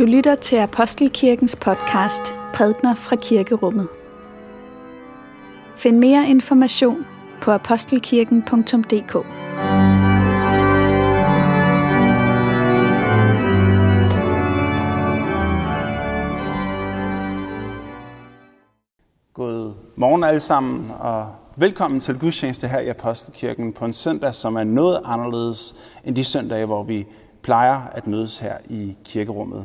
Du lytter til Apostelkirkens podcast Prædner fra Kirkerummet. Find mere information på apostelkirken.dk. God morgen alle sammen, og velkommen til gudstjeneste her i Apostelkirken på en søndag, som er noget anderledes end de søndage, hvor vi plejer at mødes her i kirkerummet.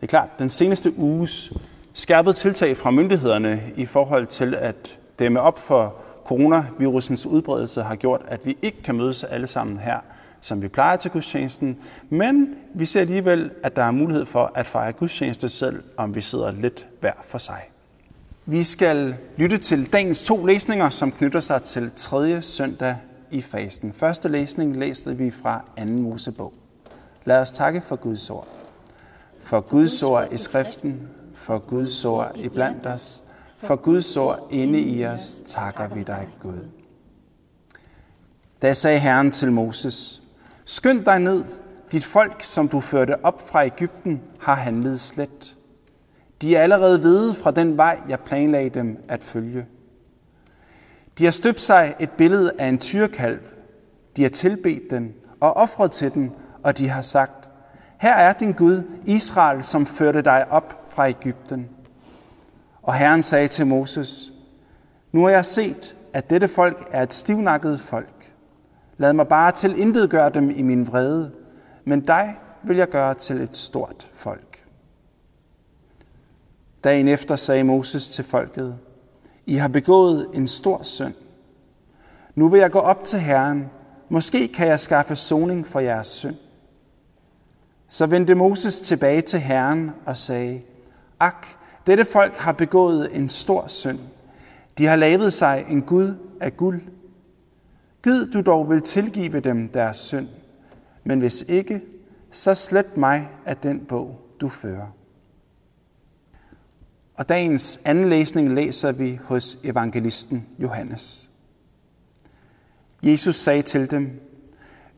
Det er klart, den seneste uges skærpede tiltag fra myndighederne i forhold til at dæmme op for coronavirusens udbredelse har gjort, at vi ikke kan mødes alle sammen her, som vi plejer til gudstjenesten. Men vi ser alligevel, at der er mulighed for at fejre gudstjeneste selv, om vi sidder lidt hver for sig. Vi skal lytte til dagens to læsninger, som knytter sig til tredje søndag i fasten. Første læsning læste vi fra 2. Mosebog. Lad os takke for Guds ord. For Guds ord i skriften, for Guds ord i blandt os, for Guds ord inde i os, takker vi dig, Gud. Da sagde Herren til Moses, Skynd dig ned, dit folk, som du førte op fra Ægypten, har handlet slet. De er allerede vide fra den vej, jeg planlagde dem at følge. De har støbt sig et billede af en tyrkalv. De har tilbedt den og offret til den, og de har sagt, her er din Gud, Israel, som førte dig op fra Ægypten. Og Herren sagde til Moses, nu har jeg set, at dette folk er et stivnakket folk. Lad mig bare til intet gøre dem i min vrede, men dig vil jeg gøre til et stort folk. Dagen efter sagde Moses til folket, I har begået en stor synd. Nu vil jeg gå op til Herren. Måske kan jeg skaffe soning for jeres synd. Så vendte Moses tilbage til Herren og sagde, Ak, dette folk har begået en stor synd. De har lavet sig en Gud af guld. Gid du dog vil tilgive dem deres synd, men hvis ikke, så slet mig af den bog, du fører. Og dagens anden læsning læser vi hos evangelisten Johannes. Jesus sagde til dem,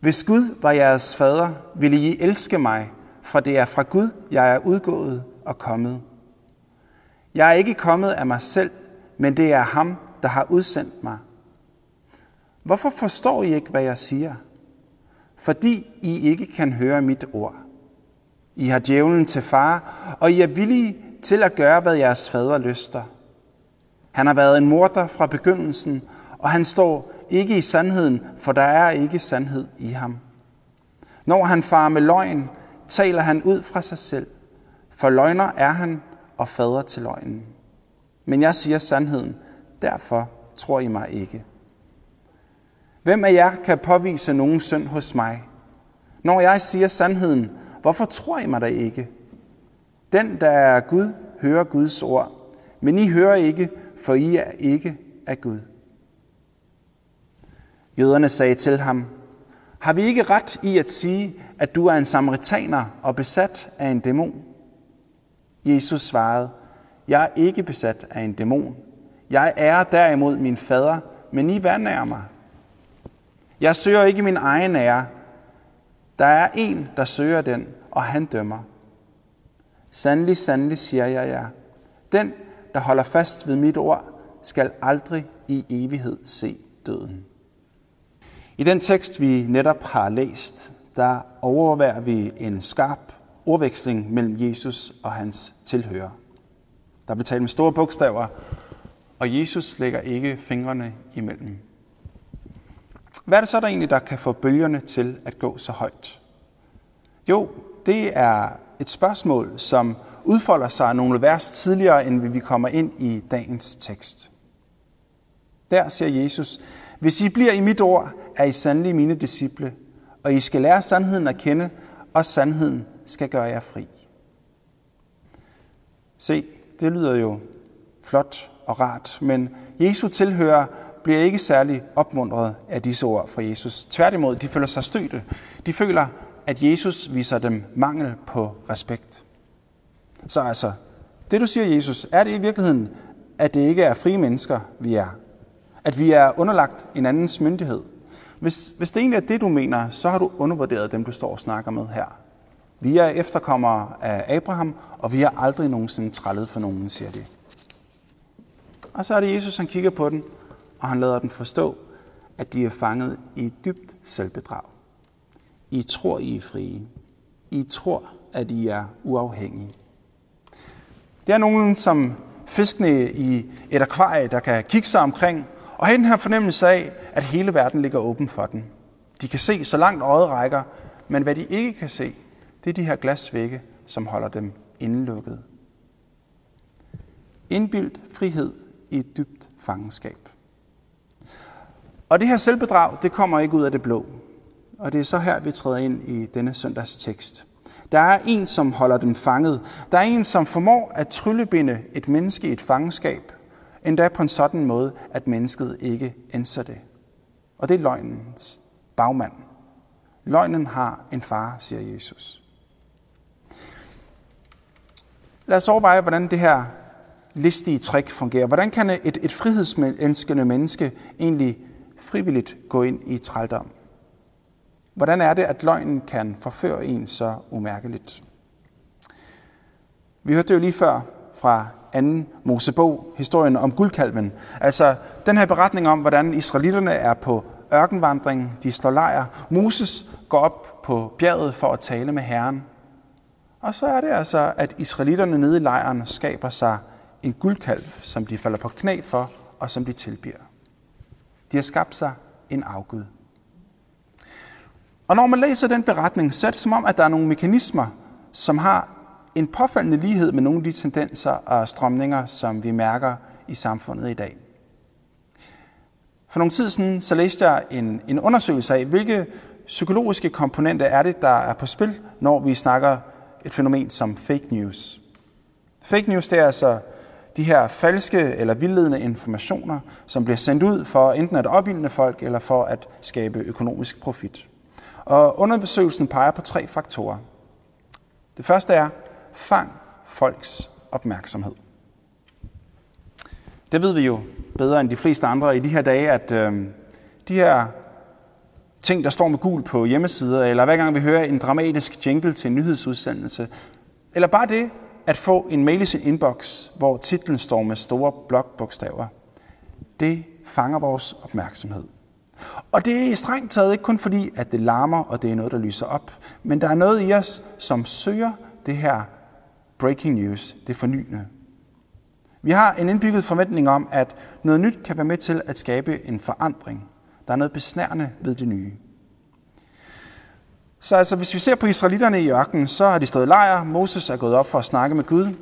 hvis Gud var jeres fader, ville I elske mig, for det er fra Gud, jeg er udgået og kommet. Jeg er ikke kommet af mig selv, men det er ham, der har udsendt mig. Hvorfor forstår I ikke, hvad jeg siger? Fordi I ikke kan høre mit ord. I har djævlen til far, og I er villige til at gøre, hvad jeres fader lyster. Han har været en morder fra begyndelsen, og han står ikke i sandheden, for der er ikke sandhed i ham. Når han farer med løgn, taler han ud fra sig selv, for løgner er han og fader til løgnen. Men jeg siger sandheden, derfor tror I mig ikke. Hvem af jer kan påvise nogen synd hos mig? Når jeg siger sandheden, hvorfor tror I mig da ikke? Den, der er Gud, hører Guds ord, men I hører ikke, for I er ikke af Gud. Jøderne sagde til ham, har vi ikke ret i at sige, at du er en samaritaner og besat af en dæmon? Jesus svarede, jeg er ikke besat af en dæmon. Jeg er derimod min fader, men I vandærer mig. Jeg søger ikke min egen ære. Der er en, der søger den, og han dømmer. Sandelig, sandelig siger jeg jer. Den, der holder fast ved mit ord, skal aldrig i evighed se døden. I den tekst, vi netop har læst, der overværer vi en skarp ordveksling mellem Jesus og hans tilhører. Der bliver talt med store bogstaver, og Jesus lægger ikke fingrene imellem. Hvad er det så, der egentlig, der kan få bølgerne til at gå så højt? Jo, det er et spørgsmål, som udfolder sig nogle vers tidligere, end vi kommer ind i dagens tekst. Der siger Jesus, hvis I bliver i mit ord, er I sandelig mine disciple, og I skal lære sandheden at kende, og sandheden skal gøre jer fri. Se, det lyder jo flot og rart, men Jesu tilhører bliver ikke særlig opmuntret af disse ord fra Jesus. Tværtimod, de føler sig støtte. De føler, at Jesus viser dem mangel på respekt. Så altså, det du siger, Jesus, er det i virkeligheden, at det ikke er frie mennesker, vi er? At vi er underlagt en andens myndighed? Hvis, hvis det egentlig er det, du mener, så har du undervurderet dem, du står og snakker med her. Vi er efterkommere af Abraham, og vi har aldrig nogensinde trællet for nogen, siger de. Og så er det Jesus, han kigger på den, og han lader den forstå, at de er fanget i et dybt selvbedrag. I tror, I er frie. I tror, at I er uafhængige. Det er nogen som fiskene i et akvarie, der kan kigge sig omkring og have den her fornemmelse af, at hele verden ligger åben for den. De kan se så langt øjet rækker, men hvad de ikke kan se, det er de her glasvægge, som holder dem indelukket. Indbildt frihed i et dybt fangenskab. Og det her selvbedrag, det kommer ikke ud af det blå. Og det er så her, vi træder ind i denne søndags tekst. Der er en, som holder dem fanget. Der er en, som formår at tryllebinde et menneske i et fangenskab, endda på en sådan måde, at mennesket ikke ændrer det. Og det er løgnens bagmand. Løgnen har en far, siger Jesus. Lad os overveje, hvordan det her listige trick fungerer. Hvordan kan et, et frihedsmenskende menneske egentlig frivilligt gå ind i trældom? Hvordan er det, at løgnen kan forføre en så umærkeligt? Vi hørte det jo lige før fra anden Mosebog, historien om guldkalven. Altså den her beretning om, hvordan israelitterne er på ørkenvandring, de slår lejr. Moses går op på bjerget for at tale med Herren. Og så er det altså, at israelitterne nede i lejren skaber sig en guldkalv, som de falder på knæ for, og som de tilbier. De har skabt sig en afgud. Og når man læser den beretning, så er det som om, at der er nogle mekanismer, som har en påfaldende lighed med nogle af de tendenser og strømninger, som vi mærker i samfundet i dag. For nogle tid siden så læste jeg en, en undersøgelse af, hvilke psykologiske komponenter er det, der er på spil, når vi snakker et fænomen som fake news. Fake news det er altså de her falske eller vildledende informationer, som bliver sendt ud for enten at opildne folk eller for at skabe økonomisk profit. Og undersøgelsen peger på tre faktorer. Det første er, fang folks opmærksomhed. Det ved vi jo bedre end de fleste andre i de her dage, at øh, de her ting, der står med gul på hjemmesider, eller hver gang vi hører en dramatisk jingle til en nyhedsudsendelse, eller bare det at få en mail i sin inbox, hvor titlen står med store blokbogstaver, det fanger vores opmærksomhed. Og det er strengt taget ikke kun fordi, at det larmer, og det er noget, der lyser op, men der er noget i os, som søger det her breaking news, det fornyende. Vi har en indbygget forventning om, at noget nyt kan være med til at skabe en forandring. Der er noget besnærende ved det nye. Så altså, hvis vi ser på israelitterne i ørkenen, så har de stået lejr. Moses er gået op for at snakke med Gud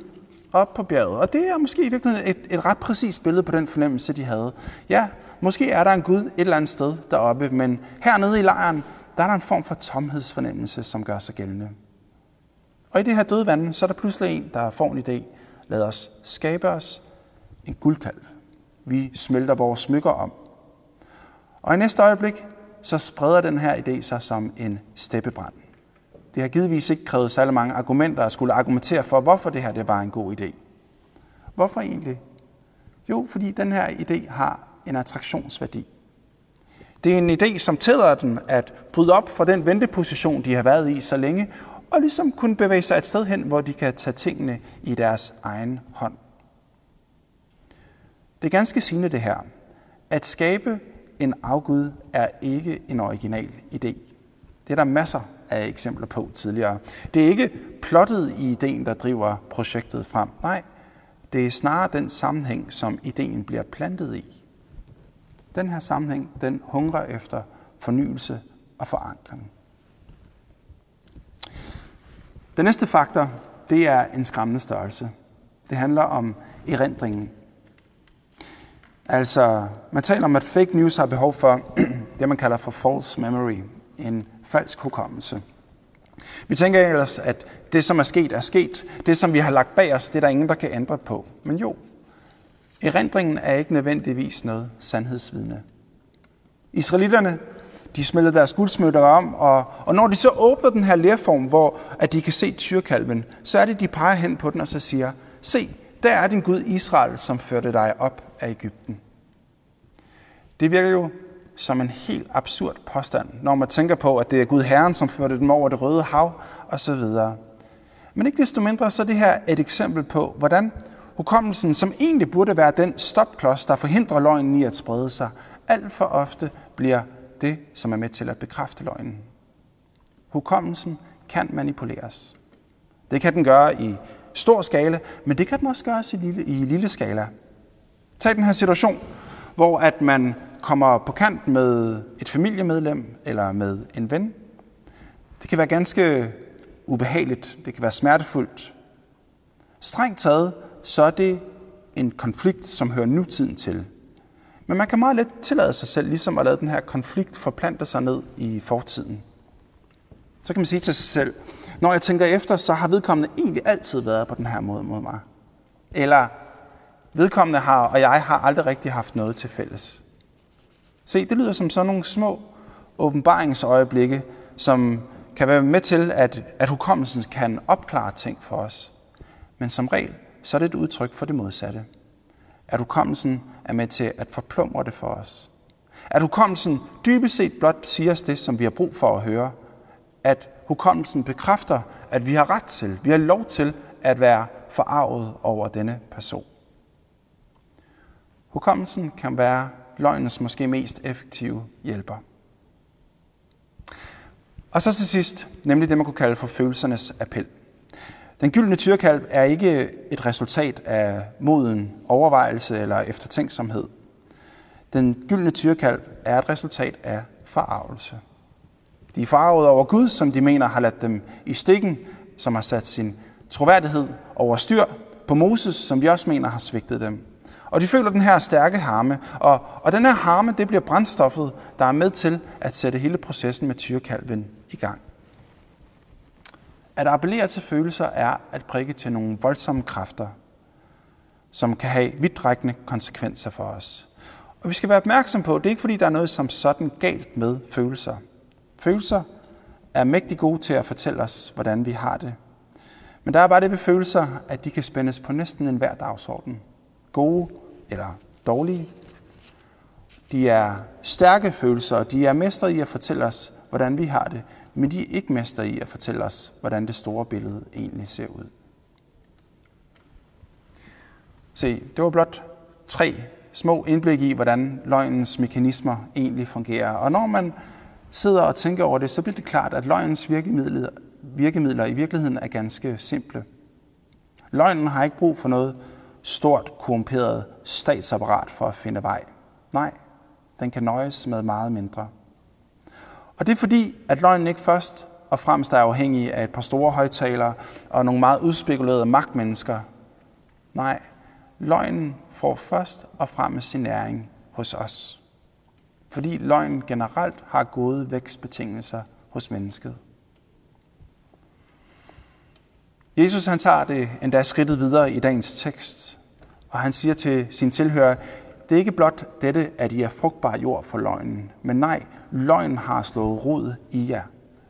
op på bjerget. Og det er måske i virkeligheden et, et ret præcist billede på den fornemmelse, de havde. Ja, måske er der en Gud et eller andet sted deroppe, men hernede i lejren, der er der en form for tomhedsfornemmelse, som gør sig gældende. Og i det her døde vand, så er der pludselig en, der får en idé. Lad os skabe os en guldkalv. Vi smelter vores smykker om. Og i næste øjeblik, så spreder den her idé sig som en steppebrand. Det har givetvis ikke krævet særlig mange argumenter at skulle argumentere for, hvorfor det her det var en god idé. Hvorfor egentlig? Jo, fordi den her idé har en attraktionsværdi. Det er en idé, som tillader dem at bryde op fra den venteposition, de har været i så længe, og ligesom kunne bevæge sig et sted hen, hvor de kan tage tingene i deres egen hånd. Det er ganske sigende det her. At skabe en afgud er ikke en original idé. Det er der masser af eksempler på tidligere. Det er ikke plottet i ideen, der driver projektet frem. Nej, det er snarere den sammenhæng, som ideen bliver plantet i. Den her sammenhæng, den hungrer efter fornyelse og forankring. Den næste faktor, det er en skræmmende størrelse. Det handler om erindringen. Altså, man taler om, at fake news har behov for det, man kalder for false memory, en falsk hukommelse. Vi tænker ellers, at det, som er sket, er sket. Det, som vi har lagt bag os, det er der ingen, der kan ændre på. Men jo, erindringen er ikke nødvendigvis noget sandhedsvidne. Israelitterne, de smelter deres guldsmykker om, og, og når de så åbner den her lærform, hvor at de kan se tyrkalven, så er det, de peger hen på den og så siger, se, der er din Gud Israel, som førte dig op af Ægypten. Det virker jo som en helt absurd påstand, når man tænker på, at det er Gud Herren, som førte dem over det røde hav osv. Men ikke desto mindre, så er det her et eksempel på, hvordan hukommelsen, som egentlig burde være den stopklods, der forhindrer løgnen i at sprede sig, alt for ofte bliver det, som er med til at bekræfte løgnen. Hukommelsen kan manipuleres. Det kan den gøre i stor skala, men det kan den også gøre i lille, i lille skala. Tag den her situation, hvor at man kommer på kant med et familiemedlem eller med en ven. Det kan være ganske ubehageligt, det kan være smertefuldt. Strengt taget, så er det en konflikt, som hører nutiden til. Men man kan meget let tillade sig selv, ligesom at lade den her konflikt forplante sig ned i fortiden. Så kan man sige til sig selv, når jeg tænker efter, så har vedkommende egentlig altid været på den her måde mod mig. Eller vedkommende har, og jeg har aldrig rigtig haft noget til fælles. Se, det lyder som sådan nogle små åbenbaringsøjeblikke, som kan være med til, at, at hukommelsen kan opklare ting for os. Men som regel, så er det et udtryk for det modsatte. At hukommelsen er med til at forplumre det for os. At hukommelsen dybest set blot siger os det, som vi har brug for at høre. At hukommelsen bekræfter, at vi har ret til, vi har lov til at være forarvet over denne person. Hukommelsen kan være løgnens måske mest effektive hjælper. Og så til sidst, nemlig det, man kunne kalde for følelsernes appel. Den gyldne tyrkalv er ikke et resultat af moden, overvejelse eller eftertænksomhed. Den gyldne tyrkalv er et resultat af forarvelse. De er forarvet over Gud, som de mener har ladt dem i stikken, som har sat sin troværdighed over styr på Moses, som de også mener har svigtet dem. Og de føler den her stærke harme, og, og den her harme, det bliver brændstoffet, der er med til at sætte hele processen med tyrkalven i gang. At appellere til følelser er at prikke til nogle voldsomme kræfter, som kan have vidtrækkende konsekvenser for os. Og vi skal være opmærksom på, at det er ikke fordi, der er noget som sådan galt med følelser. Følelser er mægtig gode til at fortælle os, hvordan vi har det. Men der er bare det ved følelser, at de kan spændes på næsten enhver dagsorden. Gode eller dårlige. De er stærke følelser, og de er mestre i at fortælle os, hvordan vi har det, men de er ikke mester i at fortælle os, hvordan det store billede egentlig ser ud. Se, det var blot tre små indblik i, hvordan løgnens mekanismer egentlig fungerer. Og når man sidder og tænker over det, så bliver det klart, at løgnens virkemidler, virkemidler i virkeligheden er ganske simple. Løgnen har ikke brug for noget stort, korrumperet statsapparat for at finde vej. Nej, den kan nøjes med meget mindre. Og det er fordi, at løgnen ikke først og fremmest er afhængig af et par store højtalere og nogle meget udspekulerede magtmennesker. Nej, løgnen får først og fremmest sin næring hos os. Fordi løgnen generelt har gode vækstbetingelser hos mennesket. Jesus han tager det endda skridtet videre i dagens tekst, og han siger til sin tilhører, det er ikke blot dette, at I er frugtbar jord for løgnen, men nej, løgnen har slået rod i jer.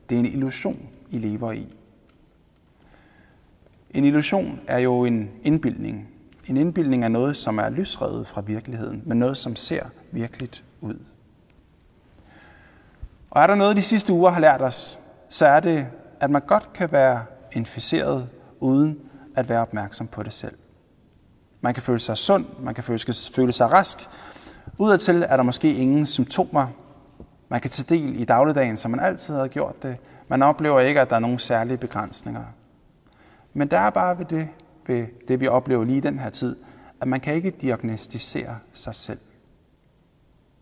Det er en illusion, I lever i. En illusion er jo en indbildning. En indbildning er noget, som er lysrevet fra virkeligheden, men noget, som ser virkeligt ud. Og er der noget, de sidste uger har lært os, så er det, at man godt kan være inficeret uden at være opmærksom på det selv. Man kan føle sig sund, man kan føle, føle sig rask. Udadtil er der måske ingen symptomer. Man kan tage del i dagligdagen, som man altid har gjort det. Man oplever ikke, at der er nogen særlige begrænsninger. Men der er bare ved det, ved det, vi oplever lige i den her tid, at man kan ikke diagnostisere sig selv.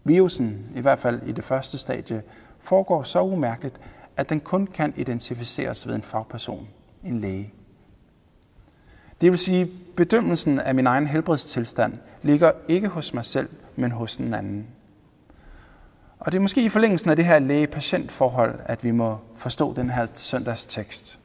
Virusen, i hvert fald i det første stadie, foregår så umærkeligt, at den kun kan identificeres ved en fagperson, en læge. Det vil sige, bedømmelsen af min egen helbredstilstand ligger ikke hos mig selv, men hos den anden. Og det er måske i forlængelsen af det her læge-patient-forhold, at vi må forstå den her søndags tekst.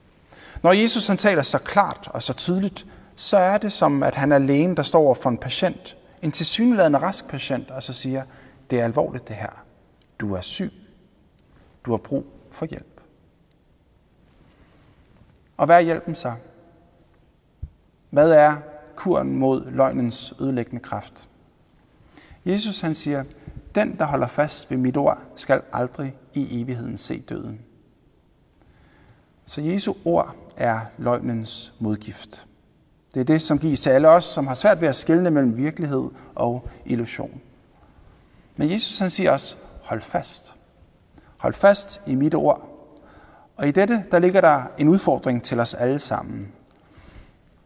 Når Jesus han taler så klart og så tydeligt, så er det som, at han er lægen, der står over for en patient, en tilsyneladende rask patient, og så siger, det er alvorligt det her. Du er syg. Du har brug for hjælp. Og hvad er hjælpen så? Hvad er kuren mod løgnens ødelæggende kraft? Jesus han siger, Den, der holder fast ved mit ord, skal aldrig i evigheden se døden. Så Jesu ord er løgnens modgift. Det er det, som gives til alle os, som har svært ved at skelne mellem virkelighed og illusion. Men Jesus han siger også, hold fast. Hold fast i mit ord. Og i dette, der ligger der en udfordring til os alle sammen.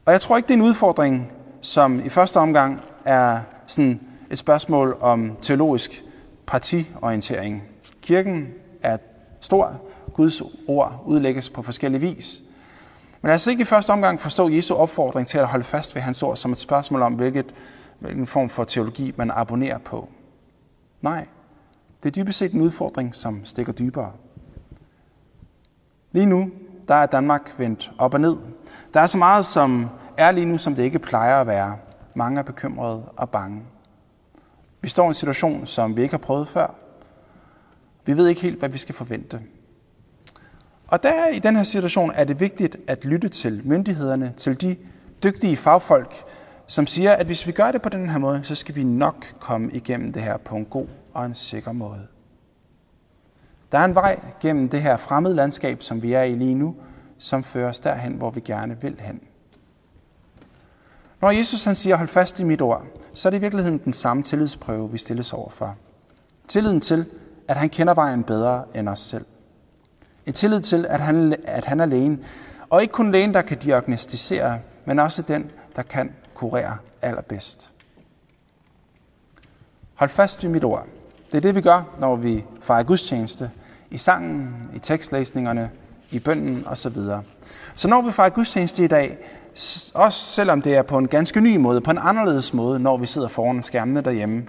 Og jeg tror ikke, det er en udfordring, som i første omgang er sådan et spørgsmål om teologisk partiorientering. Kirken er stor. Guds ord udlægges på forskellige vis. Men altså ikke i første omgang forstå Jesu opfordring til at holde fast ved hans ord som et spørgsmål om, hvilket, hvilken form for teologi man abonnerer på. Nej, det er dybest set en udfordring, som stikker dybere. Lige nu, der er Danmark vendt op og ned. Der er så meget, som er lige nu, som det ikke plejer at være. Mange er bekymrede og bange. Vi står i en situation, som vi ikke har prøvet før. Vi ved ikke helt, hvad vi skal forvente. Og der i den her situation er det vigtigt at lytte til myndighederne, til de dygtige fagfolk, som siger, at hvis vi gør det på den her måde, så skal vi nok komme igennem det her på en god og en sikker måde. Der er en vej gennem det her fremmede landskab, som vi er i lige nu, som fører os derhen, hvor vi gerne vil hen. Når Jesus han siger, hold fast i mit ord, så er det i virkeligheden den samme tillidsprøve, vi stilles overfor. Tilliden til, at han kender vejen bedre end os selv. En tillid til, at han, at han er lægen. Og ikke kun lægen, der kan diagnostisere, men også den, der kan kurere allerbedst. Hold fast i mit ord. Det er det, vi gør, når vi fejrer gudstjeneste. I sangen, i tekstlæsningerne, i bønden osv. Så når vi fejrer gudstjeneste i dag, også selvom det er på en ganske ny måde, på en anderledes måde, når vi sidder foran skærmene derhjemme,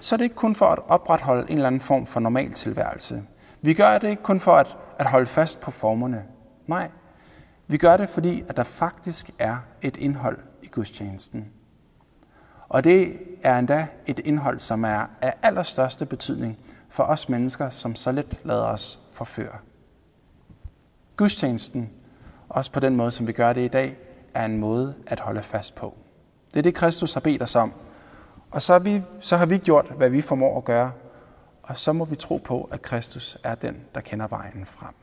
så er det ikke kun for at opretholde en eller anden form for normal tilværelse. Vi gør det ikke kun for at, at holde fast på formerne. Nej, vi gør det, fordi at der faktisk er et indhold i gudstjenesten. Og det er endda et indhold, som er af allerstørste betydning for os mennesker, som så let lader os forføre. Gudstjenesten, også på den måde, som vi gør det i dag, er en måde at holde fast på. Det er det, Kristus har bedt os om. Og så har, vi, så har vi gjort, hvad vi formår at gøre. Og så må vi tro på, at Kristus er den, der kender vejen frem.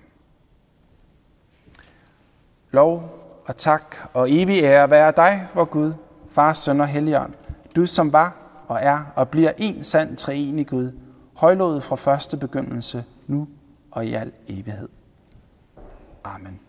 Lov og tak og evig ære være dig, vor Gud, Far, Søn og Helligånd, du som var og er og bliver en sand treenig Gud, højlået fra første begyndelse, nu og i al evighed. Amen.